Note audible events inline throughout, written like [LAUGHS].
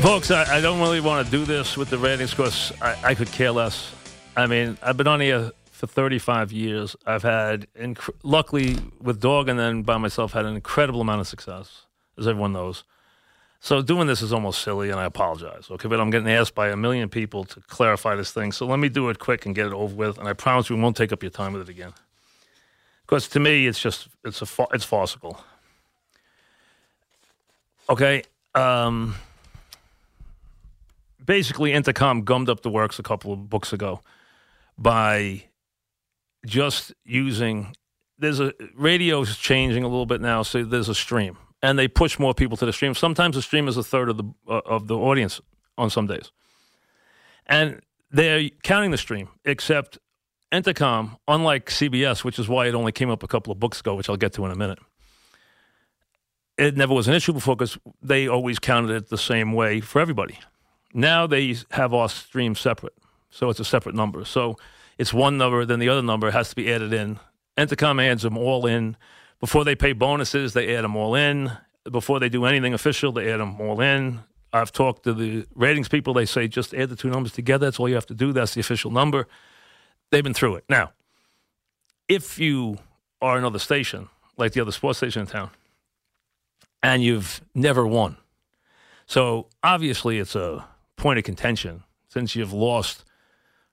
Folks, I, I don't really want to do this with the ratings because I, I could care less. I mean, I've been on here for 35 years. I've had, inc- luckily, with Dog and then by myself, had an incredible amount of success, as everyone knows. So doing this is almost silly, and I apologize. Okay, but I'm getting asked by a million people to clarify this thing. So let me do it quick and get it over with, and I promise we won't take up your time with it again. Because to me, it's just it's a it's farcical. Okay. Um, basically, Entercom gummed up the works a couple of books ago by just using. There's a radio's changing a little bit now, so there's a stream, and they push more people to the stream. Sometimes the stream is a third of the uh, of the audience on some days, and they're counting the stream. Except Entercom, unlike CBS, which is why it only came up a couple of books ago, which I'll get to in a minute it never was an issue before because they always counted it the same way for everybody. Now they have our stream separate, so it's a separate number. So it's one number, then the other number has to be added in. Entercom adds them all in before they pay bonuses. They add them all in before they do anything official. They add them all in. I've talked to the ratings people. They say just add the two numbers together. That's all you have to do. That's the official number. They've been through it. Now, if you are another station like the other sports station in town and you've never won. So obviously, it's a point of contention since you've lost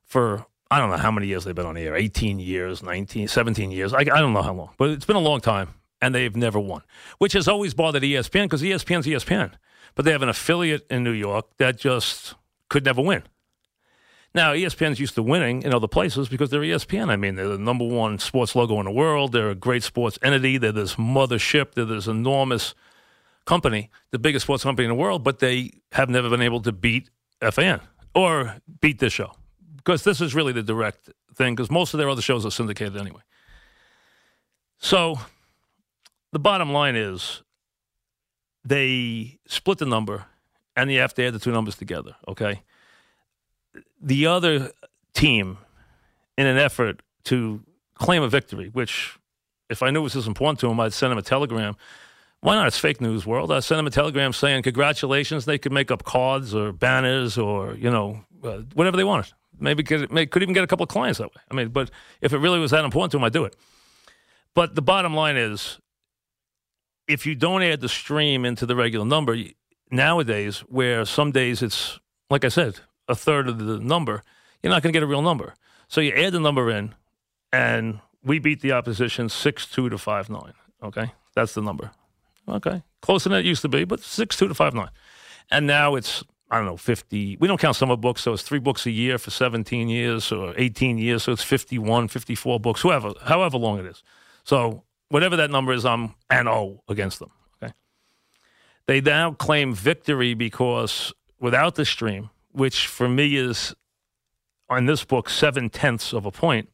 for I don't know how many years they've been on air 18 years, 19, 17 years. I, I don't know how long, but it's been a long time, and they've never won, which has always bothered ESPN because ESPN's ESPN. But they have an affiliate in New York that just could never win. Now, ESPN's used to winning in other places because they're ESPN. I mean, they're the number one sports logo in the world. They're a great sports entity. They're this mothership. They're this enormous company, the biggest sports company in the world, but they have never been able to beat FAN or beat this show because this is really the direct thing because most of their other shows are syndicated anyway. So the bottom line is they split the number and you have to add the two numbers together, okay? The other team, in an effort to claim a victory, which if I knew this was important to them, I'd send them a telegram why not? It's fake news world. I sent them a telegram saying congratulations. They could make up cards or banners or you know uh, whatever they wanted. Maybe could could even get a couple of clients that way. I mean, but if it really was that important to them, I'd do it. But the bottom line is, if you don't add the stream into the regular number nowadays, where some days it's like I said, a third of the number, you're not going to get a real number. So you add the number in, and we beat the opposition six two to five nine. Okay, that's the number. Okay, closer than it used to be, but six two to five nine, and now it's I don't know fifty. We don't count summer books, so it's three books a year for seventeen years or eighteen years, so it's 51, 54 books, whoever, however long it is. So whatever that number is, I'm an O against them. Okay, they now claim victory because without the stream, which for me is on this book seven tenths of a point,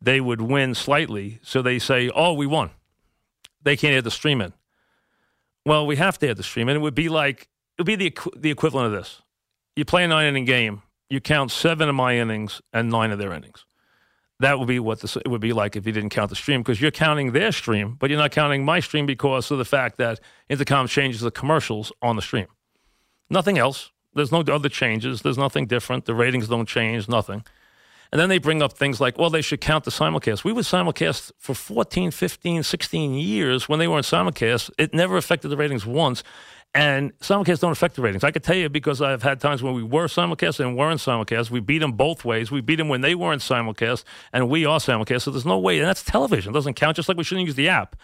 they would win slightly. So they say, "Oh, we won." They can't add the stream in. Well, we have to have the stream, and it would be like it would be the the equivalent of this: you play a nine inning game, you count seven of my innings and nine of their innings. That would be what this, it would be like if you didn't count the stream because you're counting their stream, but you're not counting my stream because of the fact that Entercom changes the commercials on the stream. Nothing else. There's no other changes. There's nothing different. The ratings don't change. Nothing. And then they bring up things like, well, they should count the simulcast. We would simulcast for 14, 15, 16 years when they weren't simulcast. It never affected the ratings once. And simulcasts don't affect the ratings. I could tell you because I've had times when we were simulcast and weren't simulcast. We beat them both ways. We beat them when they weren't simulcast and we are simulcast. So there's no way. And that's television. It doesn't count, just like we shouldn't use the app.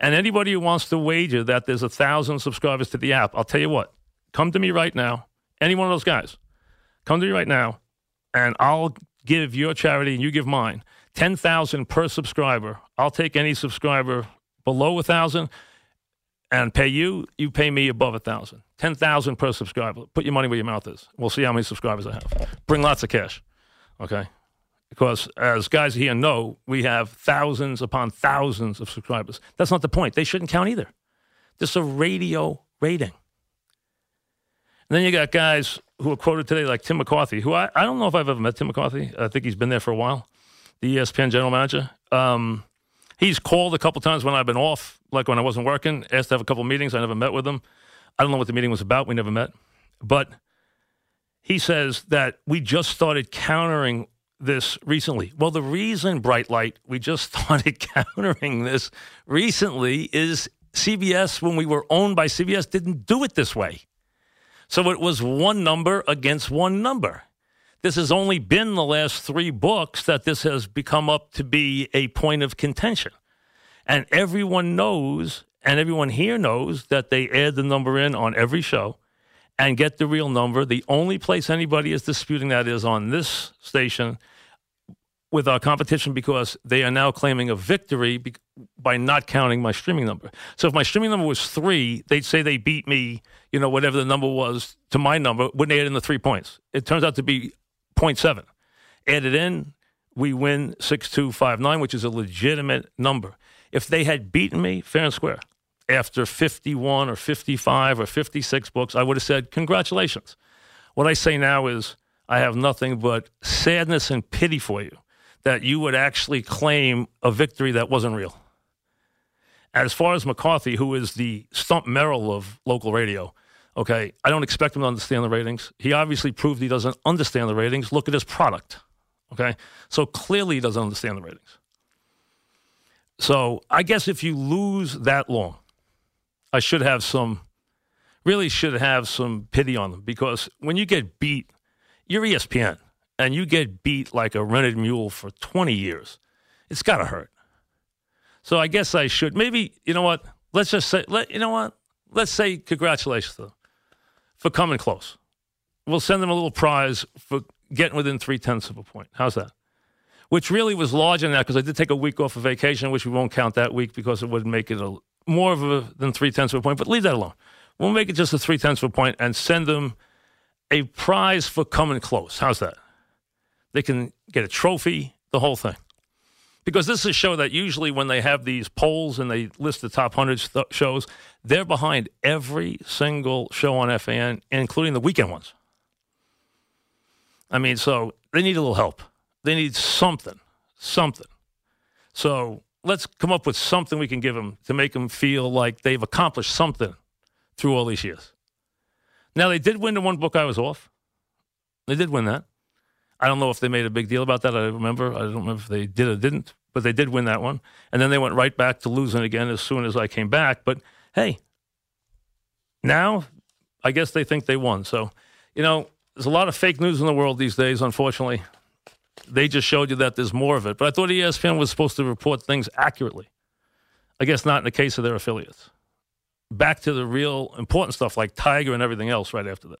And anybody who wants to wager that there's a thousand subscribers to the app, I'll tell you what, come to me right now. Any one of those guys, come to me right now, and I'll give your charity and you give mine, 10,000 per subscriber. I'll take any subscriber below a 1,000 and pay you, you pay me above a thousand. Ten thousand per subscriber. Put your money where your mouth is. We'll see how many subscribers I have. Bring lots of cash. Okay? Because as guys here know, we have thousands upon thousands of subscribers. That's not the point. They shouldn't count either. This is a radio rating. Then you got guys who are quoted today, like Tim McCarthy, who I, I don't know if I've ever met Tim McCarthy. I think he's been there for a while, the ESPN general manager. Um, he's called a couple times when I've been off, like when I wasn't working, asked to have a couple meetings. I never met with him. I don't know what the meeting was about. We never met. But he says that we just started countering this recently. Well, the reason, Bright Light, we just [LAUGHS] started countering this recently is CBS, when we were owned by CBS, didn't do it this way. So it was one number against one number. This has only been the last three books that this has become up to be a point of contention. And everyone knows, and everyone here knows, that they add the number in on every show and get the real number. The only place anybody is disputing that is on this station with our competition because they are now claiming a victory be- by not counting my streaming number. So if my streaming number was three, they'd say they beat me, you know, whatever the number was to my number, wouldn't add in the three points. It turns out to be 0.7. Add it in, we win 6259, which is a legitimate number. If they had beaten me fair and square after 51 or 55 or 56 books, I would have said, congratulations. What I say now is, I have nothing but sadness and pity for you that you would actually claim a victory that wasn't real. As far as McCarthy, who is the stump Merrill of local radio, okay, I don't expect him to understand the ratings. He obviously proved he doesn't understand the ratings. Look at his product, okay? So clearly he doesn't understand the ratings. So I guess if you lose that long, I should have some, really should have some pity on them because when you get beat, you're ESPN and you get beat like a rented mule for 20 years, it's got to hurt. So I guess I should maybe you know what? Let's just say let you know what? Let's say congratulations to them for coming close. We'll send them a little prize for getting within three tenths of a point. How's that? Which really was larger than that because I did take a week off of vacation, which we won't count that week because it would make it a, more of a than three tenths of a point. But leave that alone. We'll make it just a three tenths of a point and send them a prize for coming close. How's that? They can get a trophy, the whole thing. Because this is a show that usually when they have these polls and they list the top 100 st- shows, they're behind every single show on FAN, including the weekend ones. I mean, so they need a little help. They need something, something. So let's come up with something we can give them to make them feel like they've accomplished something through all these years. Now, they did win the one book I was off. They did win that. I don't know if they made a big deal about that. I remember. I don't remember if they did or didn't, but they did win that one. And then they went right back to losing again as soon as I came back. But hey, now I guess they think they won. So, you know, there's a lot of fake news in the world these days, unfortunately. They just showed you that there's more of it. But I thought ESPN was supposed to report things accurately. I guess not in the case of their affiliates. Back to the real important stuff like Tiger and everything else right after that.